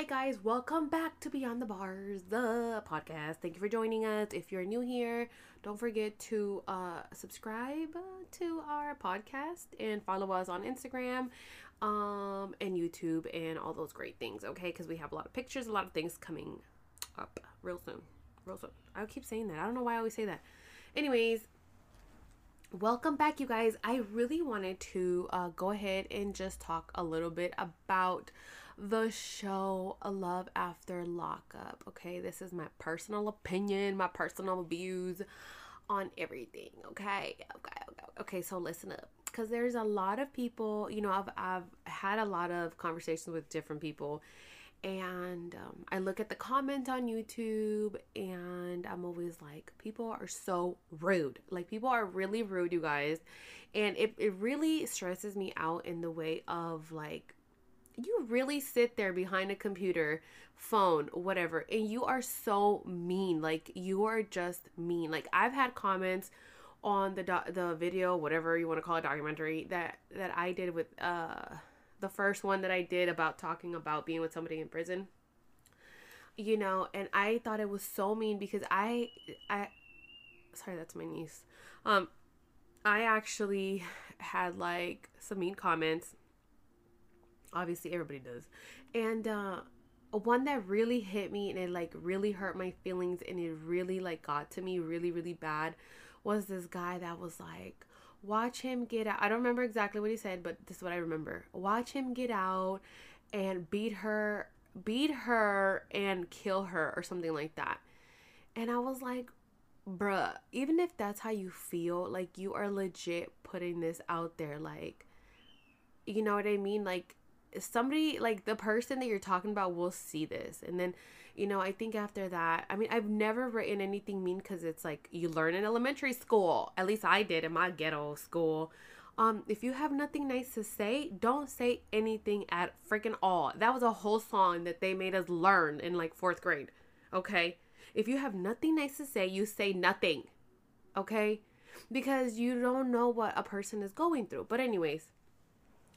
Hi, guys. Welcome back to Beyond the Bars, the podcast. Thank you for joining us. If you're new here, don't forget to uh, subscribe to our podcast and follow us on Instagram um, and YouTube and all those great things, okay? Because we have a lot of pictures, a lot of things coming up real soon. Real soon. I keep saying that. I don't know why I always say that. Anyways, welcome back, you guys. I really wanted to uh, go ahead and just talk a little bit about the show Love After Lockup. Okay, this is my personal opinion, my personal views on everything. Okay, okay, okay. Okay, so listen up, because there's a lot of people. You know, I've I've had a lot of conversations with different people, and um, I look at the comments on YouTube, and I'm always like, people are so rude. Like people are really rude, you guys, and it it really stresses me out in the way of like you really sit there behind a computer, phone, whatever, and you are so mean. Like you are just mean. Like I've had comments on the do- the video, whatever you want to call it, documentary that that I did with uh the first one that I did about talking about being with somebody in prison. You know, and I thought it was so mean because I I sorry, that's my niece. Um I actually had like some mean comments obviously everybody does. And uh one that really hit me and it like really hurt my feelings and it really like got to me really really bad was this guy that was like watch him get out i don't remember exactly what he said but this is what i remember. Watch him get out and beat her beat her and kill her or something like that. And i was like bruh even if that's how you feel like you are legit putting this out there like you know what i mean? Like somebody like the person that you're talking about will see this. And then you know i think after that i mean i've never written anything mean because it's like you learn in elementary school. At least i did in my ghetto school. Um if you have nothing nice to say don't say anything at freaking all. That was a whole song that they made us learn in like fourth grade okay? If you have nothing nice to say you say nothing okay? Because you don't know what a person is going through. But anyways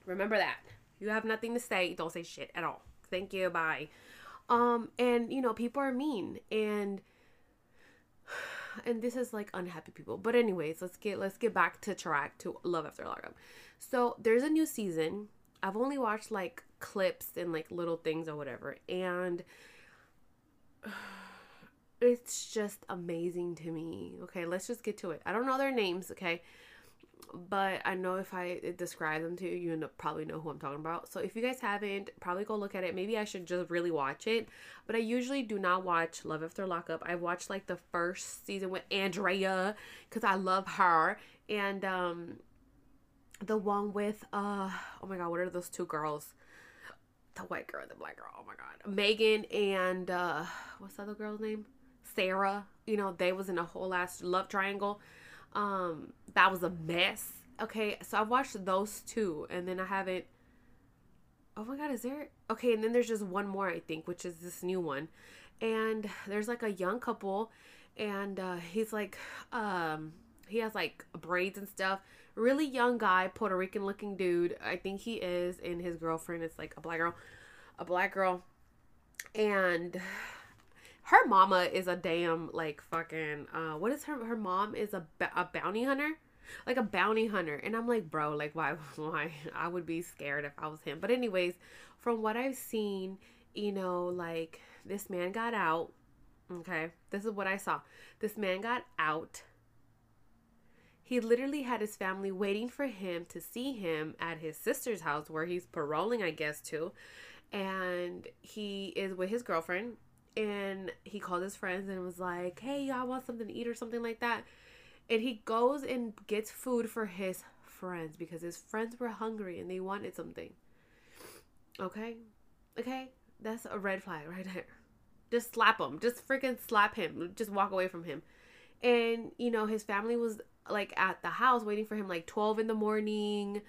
remember that you have nothing to say, don't say shit at all. Thank you, bye. Um, and you know, people are mean and and this is like unhappy people. But anyways, let's get let's get back to track to Love After Lockup. So there's a new season. I've only watched like clips and like little things or whatever, and it's just amazing to me. Okay, let's just get to it. I don't know their names, okay? But I know if I describe them to you, you probably know who I'm talking about. So if you guys haven't, probably go look at it. Maybe I should just really watch it. But I usually do not watch Love After Lockup. I watched like the first season with Andrea because I love her, and um, the one with uh, oh my god, what are those two girls? The white girl, the black girl. Oh my god, Megan and uh, what's the other girl's name? Sarah. You know, they was in a whole ass love triangle um, that was a mess. Okay, so I've watched those two, and then I haven't. Oh my god, is there? Okay, and then there's just one more I think, which is this new one, and there's like a young couple, and uh, he's like, um, he has like braids and stuff. Really young guy, Puerto Rican looking dude. I think he is, and his girlfriend is like a black girl, a black girl, and her mama is a damn like fucking uh what is her her mom is a, a bounty hunter? Like a bounty hunter. And i'm like bro like why why? I would be scared if i was him. But anyways from what i've seen you know like this man got out. Okay? This is what i saw. This man got out. He literally had his family waiting for him to see him at his sister's house where he's paroling i guess to and he is with his girlfriend and he called his friends and was like, "Hey, y'all want something to eat or something like that?" And he goes and gets food for his friends because his friends were hungry and they wanted something. Okay? Okay? That's a red flag right there. Just slap him. Just freaking slap him. Just walk away from him. And, you know, his family was like at the house waiting for him like 12 in the morning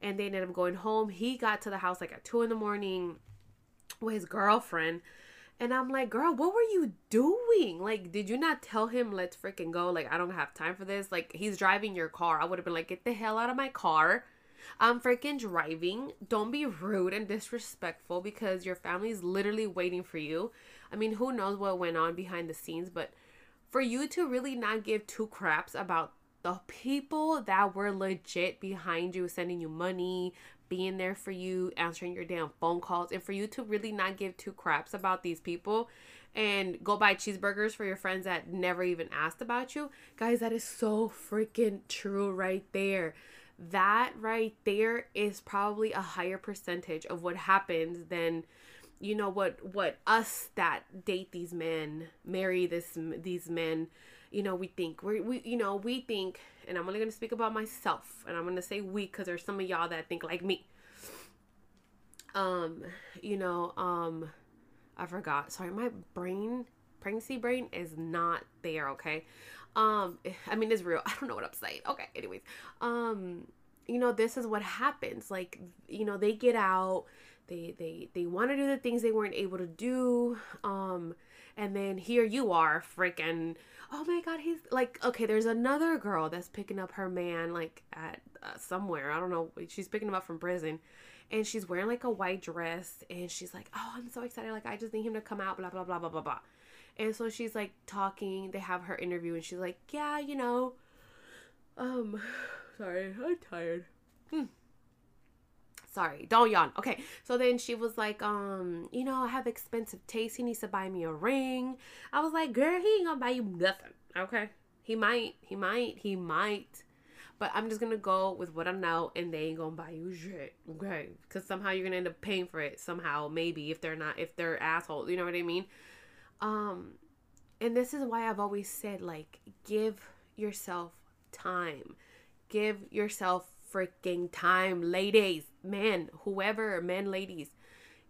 and they ended up going home. He got to the house like at 2 in the morning with his girlfriend and I'm like, girl, what were you doing? Like, did you not tell him, let's freaking go? Like, I don't have time for this. Like, he's driving your car. I would have been like, get the hell out of my car. I'm freaking driving. Don't be rude and disrespectful because your family is literally waiting for you. I mean, who knows what went on behind the scenes, but for you to really not give two craps about the people that were legit behind you, sending you money, being there for you, answering your damn phone calls, and for you to really not give two craps about these people and go buy cheeseburgers for your friends that never even asked about you, guys, that is so freaking true right there. That right there is probably a higher percentage of what happens than you know what what us that date these men marry this these men you know we think we we you know we think and i'm only going to speak about myself and i'm going to say we because there's some of y'all that think like me. Um you know um i forgot. Sorry my brain pregnancy brain is not there okay? Um i mean it's real. I don't know what i'm saying. Okay anyways. Um you know this is what happens. Like you know they get out. They they they want to do the things they weren't able to do. Um and then here you are freaking oh my god he's like okay there's another girl that's picking up her man like at uh, somewhere i don't know she's picking him up from prison and she's wearing like a white dress and she's like oh i'm so excited like i just need him to come out blah blah blah blah blah blah. And so she's like talking they have her interview and she's like yeah you know um sorry i'm tired. Hmm sorry don't yawn. Okay so then she was like um you know i have expensive taste. He needs to buy me a ring. I was like girl he ain't gonna buy you nothing. Okay he might he might he might. But i'm just gonna go with what i know and they ain't gonna buy you shit. Okay because somehow you're gonna end up paying for it somehow maybe if they're not if they're assholes you know what i mean? Um and this is why i've always said like give yourself time. Give yourself freaking time, ladies, men, whoever, men, ladies.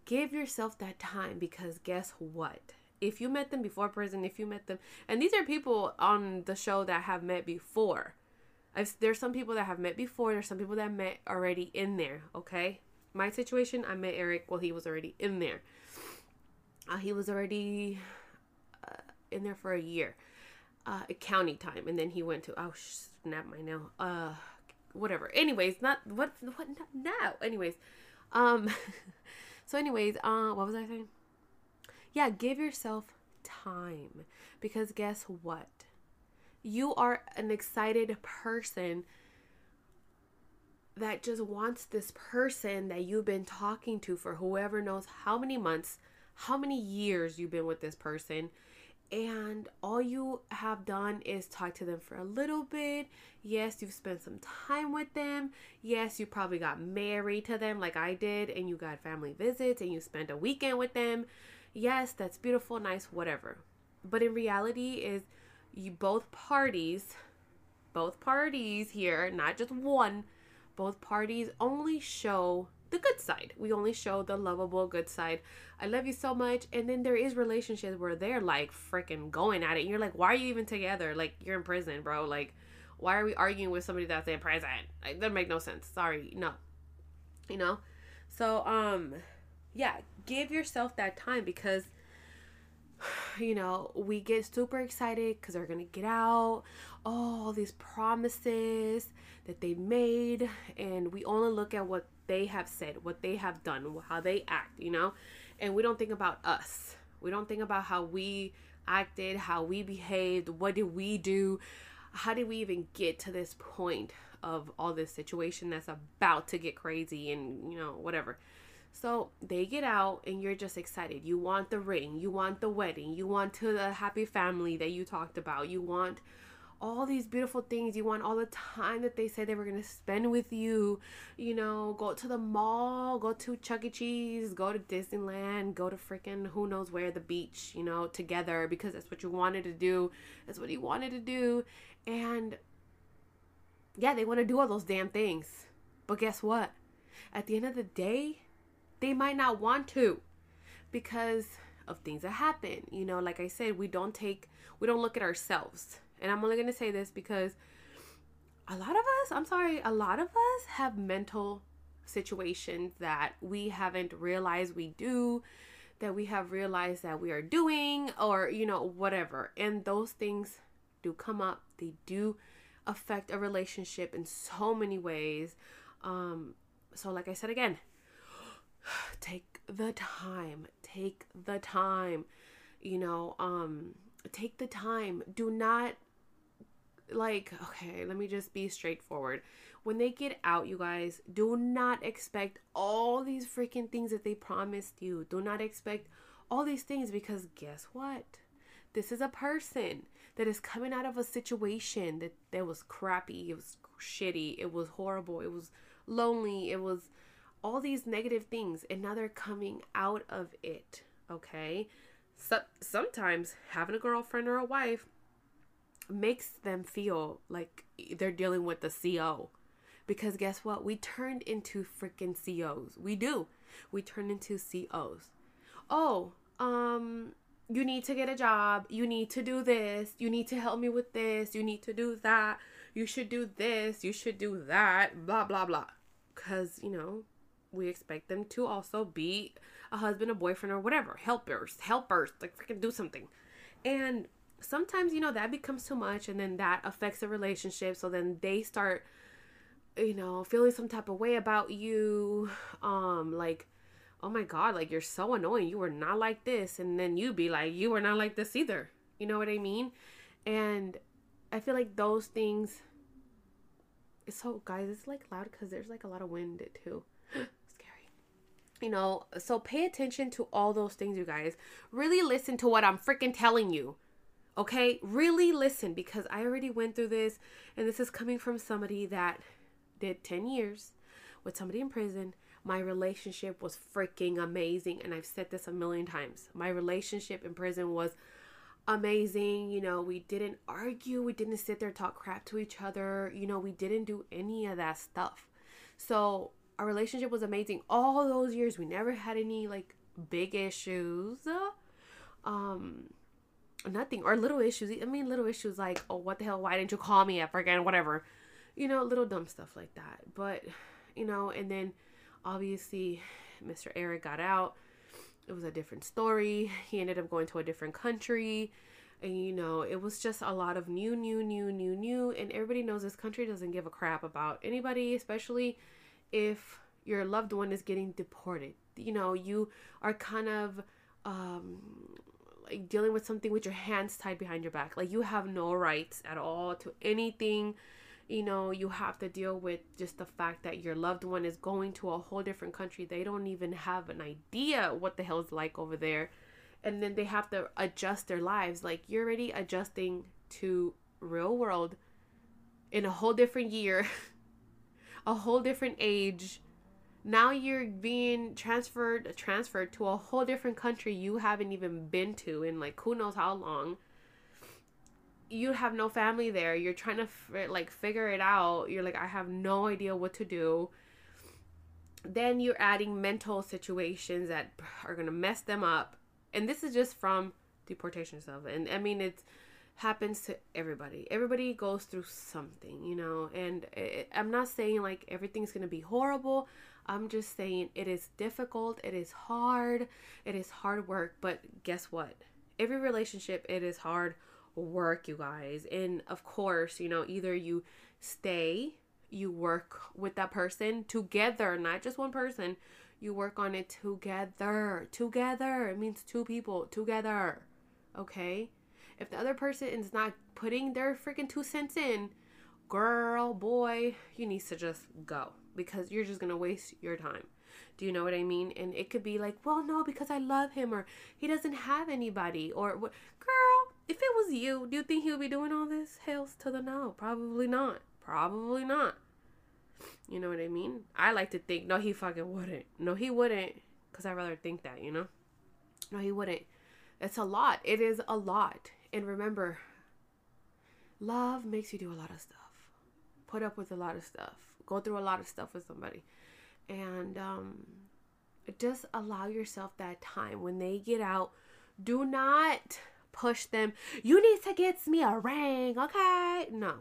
Give yourself that time because guess what? If you met them before prison, if you met them, and these are people on the show that have met before. I've, there's some people that have met before. There's some people that met already in there. Okay, my situation, I met Eric while he was already in there. Uh, he was already uh, in there for a year, uh, county time, and then he went to oh snap my nail. Uh, whatever. Anyways, not what what now. Anyways, um, so anyways, uh, what was I saying? Yeah, give yourself time because guess what? You are an excited person that just wants this person that you've been talking to for whoever knows how many months, how many years you've been with this person and all you have done is talk to them for a little bit. Yes, you've spent some time with them. Yes, you probably got married to them like I did, and you got family visits and you spent a weekend with them. Yes, that's beautiful, nice, whatever. But in reality, is you both parties, both parties here, not just one, both parties only show the good side. We only show the lovable good side. I love you so much. And then there is relationships where they're like freaking going at it. And you're like, why are you even together? Like you're in prison, bro. Like, why are we arguing with somebody that's in prison? It doesn't make no sense. Sorry. No. You know? So, um, yeah, give yourself that time because you know, we get super excited because they're gonna get out. Oh, all these promises that they made, and we only look at what they have said, what they have done, how they act, you know? And we don't think about us. We don't think about how we acted, how we behaved, what did we do? How did we even get to this point of all this situation that's about to get crazy and, you know, whatever. So they get out and you're just excited. You want the ring, you want the wedding, you want to the happy family that you talked about. You want all these beautiful things. You want all the time that they said they were going to spend with you. You know, go to the mall, go to Chuck E. Cheese, go to Disneyland, go to freaking who knows where, the beach, you know, together because that's what you wanted to do. That's what he wanted to do. And yeah, they want to do all those damn things. But guess what? At the end of the day, they might not want to because of things that happen. You know, like I said, we don't take, we don't look at ourselves and I'm only going to say this because a lot of us, I'm sorry, a lot of us have mental situations that we haven't realized we do, that we have realized that we are doing, or, you know, whatever. And those things do come up, they do affect a relationship in so many ways. Um, so like I said again, take the time. Take the time. You know, um, take the time. Do not like okay, let me just be straightforward. When they get out, you guys, do not expect all these freaking things that they promised you. Do not expect all these things because guess what? This is a person that is coming out of a situation that that was crappy, it was shitty, it was horrible, it was lonely, it was all these negative things and now they're coming out of it, okay? So, sometimes having a girlfriend or a wife makes them feel like they're dealing with the CO. Because guess what? We turned into freaking COs. We do. We turn into COs. Oh, um, you need to get a job. You need to do this. You need to help me with this. You need to do that. You should do this. You should do that. Blah, blah, blah. Because, you know, we expect them to also be a husband, a boyfriend, or whatever. Helpers, helpers, like freaking do something. And sometimes, you know, that becomes too much and then that affects the relationship. So then they start, you know, feeling some type of way about you. Um, like, oh my God, like you're so annoying. You were not like this. And then you be like, you were not like this either. You know what I mean? And I feel like those things. It's so, guys, it's like loud because there's like a lot of wind too scary you know, so pay attention to all those things, you guys. Really listen to what I'm freaking telling you. Okay? Really listen because I already went through this and this is coming from somebody that did 10 years with somebody in prison. My relationship was freaking amazing and I've said this a million times. My relationship in prison was amazing. You know, we didn't argue, we didn't sit there talk crap to each other. You know, we didn't do any of that stuff. So, our relationship was amazing all those years. We never had any like big issues. Um nothing or little issues. I mean little issues like, oh what the hell, why didn't you call me ever again? Whatever. You know, little dumb stuff like that. But, you know, and then obviously Mr. Eric got out. It was a different story. He ended up going to a different country. And you know, it was just a lot of new, new, new, new, new. And everybody knows this country doesn't give a crap about anybody, especially if your loved one is getting deported. You know, you are kind of um, dealing with something with your hands tied behind your back. Like you have no rights at all to anything. You know, you have to deal with just the fact that your loved one is going to a whole different country. They don't even have an idea what the hell is like over there. And then they have to adjust their lives. Like you're already adjusting to real world in a whole different year a whole different age. Now you're being transferred transferred to a whole different country you haven't even been to in like who knows how long. You have no family there. You're trying to like figure it out. You're like I have no idea what to do. Then you're adding mental situations that are going to mess them up. And this is just from deportation stuff. And I mean it happens to everybody. Everybody goes through something, you know, and it, I'm not saying like everything's going to be horrible. I'm just saying it is difficult, it is hard, it is hard work, but guess what? Every relationship it is hard work, you guys. And of course, you know, either you stay, you work with that person together, not just one person. You work on it together. Together. It means two people together. Okay? If the other person is not putting their freaking two cents in, girl, boy, you need to just go because you're just gonna waste your time. Do you know what I mean? And it could be like, well, no, because I love him, or he doesn't have anybody, or what? Girl, if it was you, do you think he would be doing all this? Hells to the no. Probably not. Probably not. You know what I mean? I like to think, no, he fucking wouldn't. No, he wouldn't. Because I rather think that, you know? No, he wouldn't. It's a lot. It is a lot. And remember, love makes you do a lot of stuff, put up with a lot of stuff, go through a lot of stuff with somebody. And um, just allow yourself that time. When they get out, do not push them. You need to get me a ring, okay? No.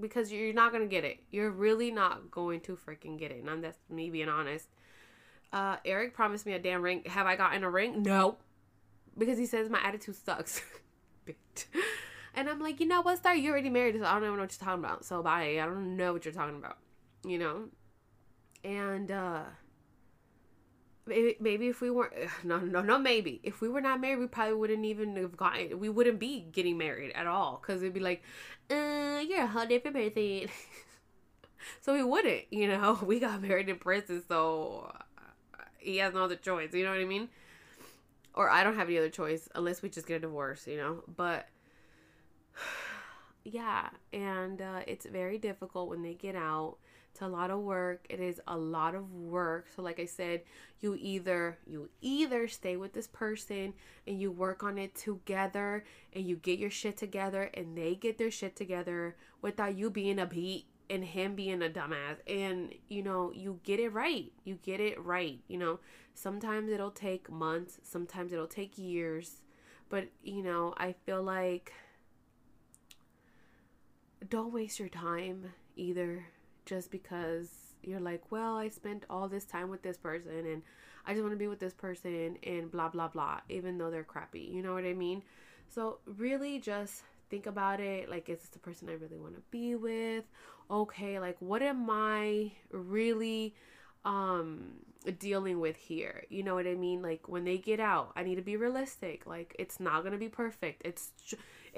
Because you're not going to get it. You're really not going to freaking get it. And that's me being honest. Uh, Eric promised me a damn ring. Have I gotten a ring? No. Because he says my attitude sucks. And I'm like, you know what, Star, You're already married, so I don't know what you're talking about. So bye. I don't know what you're talking about. You know? and uh maybe, maybe if we weren't no no no maybe. If we were not married we probably wouldn't even have gotten we wouldn't be getting married at all. Because it'd be like uh you're a whole different person. So we wouldn't you know? We got married in prison so he has no other choice you know what i mean? Or i don't have any other choice unless we just get a divorce you know? But yeah and uh, it's very difficult when they get out it's a lot of work. It is a lot of work. So like i said you either you either stay with this person and you work on it together and you get your shit together and they get their shit together without you being a beat and him being a dumbass. And you know you get it right. You get it right you know. Sometimes it'll take months. Sometimes it'll take years. But you know i feel like don't waste your time either just because you're like, well, I spent all this time with this person and I just want to be with this person and blah, blah, blah, even though they're crappy. You know what I mean? So, really just think about it like, is this the person I really want to be with? Okay, like, what am I really um dealing with here you know what i mean like when they get out i need to be realistic like it's not gonna be perfect it's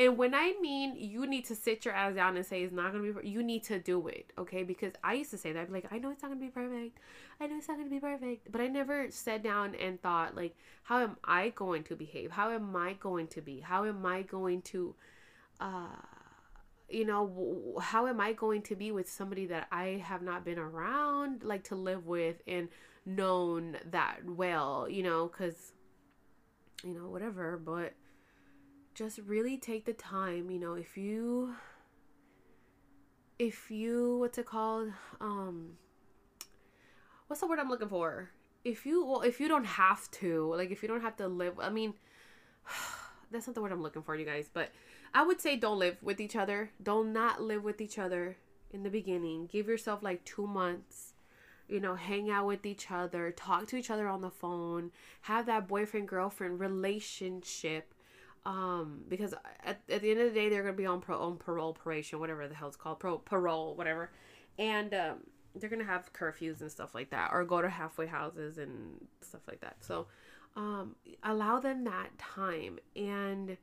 and when I mean you need to sit your ass down and say it's not gonna be, you need to do it, okay? Because I used to say that, like, I know it's not gonna be perfect, I know it's not gonna be perfect, but I never sat down and thought, like, how am I going to behave? How am I going to be? How am I going to, uh, you know, how am I going to be with somebody that I have not been around, like, to live with and known that well, you know, because, you know, whatever, but just really take the time, you know, if you if you what's it called? Um what's the word I'm looking for? If you well, if you don't have to, like if you don't have to live, I mean that's not the word I'm looking for, you guys, but I would say don't live with each other. Don't not live with each other in the beginning. Give yourself like 2 months you know, hang out with each other, talk to each other on the phone, have that boyfriend girlfriend relationship um because at, at the end of the day they're gonna be on pro on parole probation whatever the hell it's called pro parole whatever. And um they're gonna have curfews and stuff like that or go to halfway houses and stuff like that. So um allow them that time and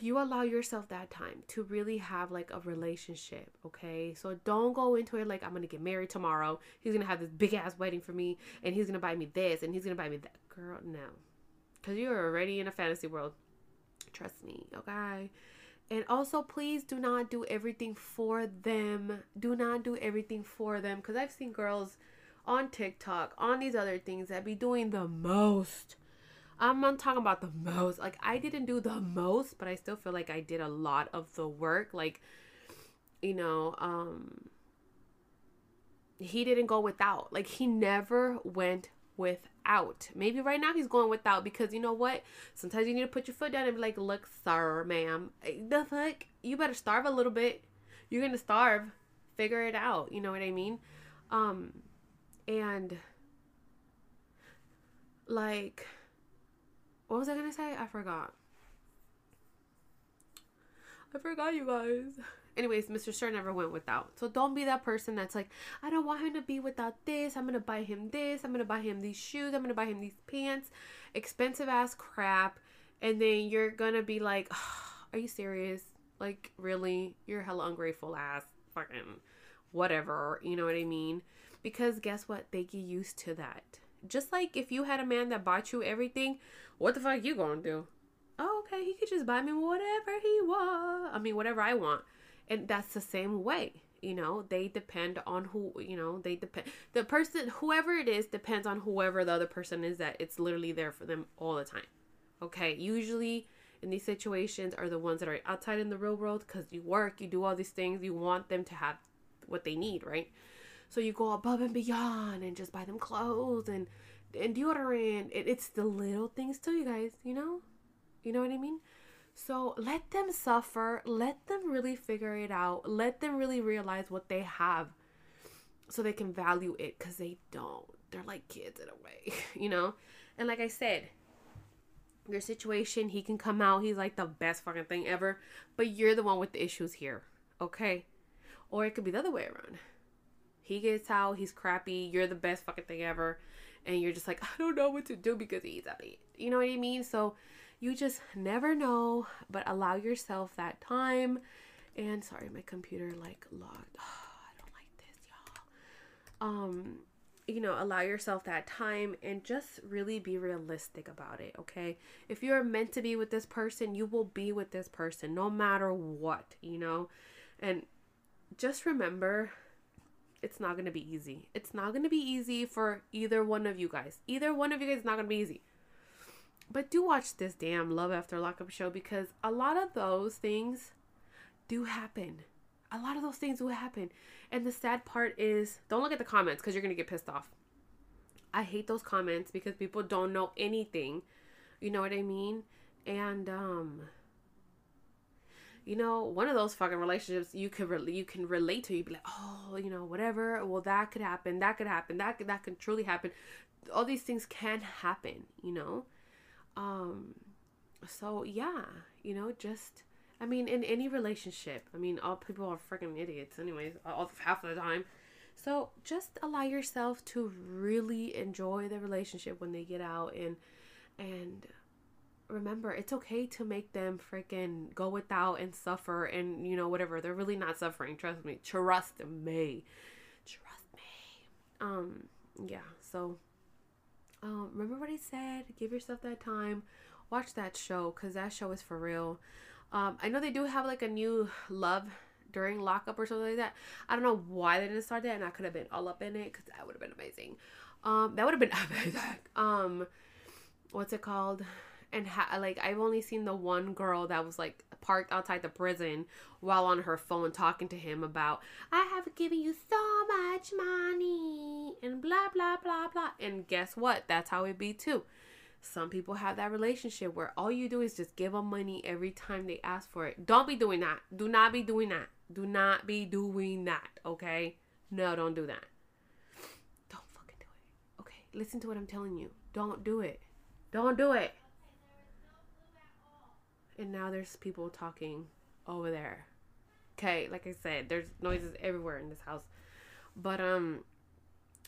you allow yourself that time to really have like a relationship okay? So don't go into it like i'm gonna get married tomorrow. He's gonna have this big ass wedding for me and he's gonna buy me this and he's gonna buy me that. Girl no because you're already in a fantasy world. Trust me, okay? And also, please do not do everything for them. Do not do everything for them. Because I've seen girls on TikTok, on these other things that be doing the most. I'm not talking about the most. Like, I didn't do the most, but I still feel like I did a lot of the work. Like, you know, um, he didn't go without. Like, he never went without. Maybe right now he's going without because you know what? Sometimes you need to put your foot down and be like, look, sir, ma'am, the fuck? You better starve a little bit. You're gonna starve. Figure it out. You know what I mean? Um, and like, what was I gonna say? I forgot. I forgot, you guys anyways, Mr. Sir never went without. So don't be that person that's like, I don't want him to be without this. I'm gonna buy him this. I'm gonna buy him these shoes. I'm gonna buy him these pants, expensive ass crap, and then you're gonna be like, oh, Are you serious? Like, really? You're hella ungrateful ass. Fucking whatever. You know what I mean? Because guess what? They get used to that. Just like if you had a man that bought you everything, what the fuck you gonna do? Oh, okay, he could just buy me whatever he want. I mean, whatever I want and that's the same way you know? They depend on who you know they depend the person whoever it is depends on whoever the other person is that it's literally there for them all the time okay? Usually in these situations are the ones that are outside in the real world because you work you do all these things you want them to have what they need right? So you go above and beyond and just buy them clothes and and deodorant it, it's the little things too you guys you know? You know what i mean so let them suffer, let them really figure it out, let them really realize what they have so they can value it because they don't. They're like kids in a way, you know? And like I said, your situation, he can come out, he's like the best fucking thing ever, but you're the one with the issues here, okay? Or it could be the other way around. He gets out, he's crappy, you're the best fucking thing ever, and you're just like, I don't know what to do because he's a bitch. You know what I mean? So you just never know, but allow yourself that time. And sorry, my computer like logged. Oh, I don't like this, y'all. Um, you know, allow yourself that time and just really be realistic about it, okay? If you're meant to be with this person, you will be with this person no matter what, you know? And just remember it's not going to be easy. It's not going to be easy for either one of you guys. Either one of you guys is not going to be easy. But do watch this damn Love After Lockup show because a lot of those things do happen. A lot of those things will happen. And the sad part is don't look at the comments because you're going to get pissed off. I hate those comments because people don't know anything. You know what I mean? And um you know, one of those fucking relationships you could really you can relate to. You'd be like, oh, you know, whatever. Well, that could happen. That could happen. That could, that could truly happen. All these things can happen. You know, um, so yeah, you know, just I mean, in any relationship, I mean, all people are freaking idiots, anyways, all half of the time. So just allow yourself to really enjoy the relationship when they get out and and remember it's okay to make them freaking go without and suffer and you know whatever. They're really not suffering trust me trust me. Trust me. Um yeah so um remember what i said? Give yourself that time. Watch that show because that show is for real. Um i know they do have like a new love during lockup or something like that. I don't know why they didn't start that and i could have been all up in it because that would have been amazing. Um that would have been amazing. Um what's it called and ha- like I've only seen the one girl that was like parked outside the prison while on her phone talking to him about I have given you so much money and blah blah blah blah. And guess what? That's how it be too. Some people have that relationship where all you do is just give them money every time they ask for it. Don't be doing that. Do not be doing that. Do not be doing that okay? No don't do that. Don't fucking do it. Okay listen to what i'm telling you. Don't do it. Don't do it and now there's people talking over there. Okay, like I said, there's noises everywhere in this house. But um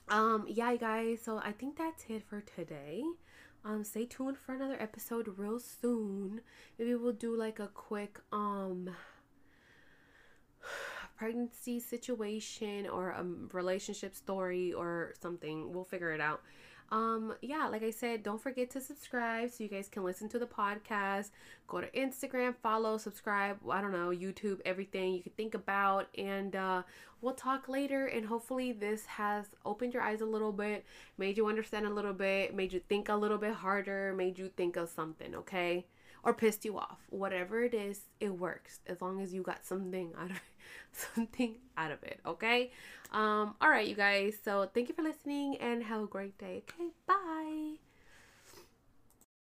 um yeah, guys, so I think that's it for today. Um stay tuned for another episode real soon. Maybe we'll do like a quick um pregnancy situation or a relationship story or something. We'll figure it out um yeah like i said don't forget to subscribe so you guys can listen to the podcast. Go to instagram follow subscribe i don't know youtube everything you can think about and uh we'll talk later and hopefully this has opened your eyes a little bit made you understand a little bit made you think a little bit harder made you think of something okay or pissed you off. Whatever it is it works as long as you got something out of it something out of it okay? Um all right you guys so thank you for listening and have a great day okay? Bye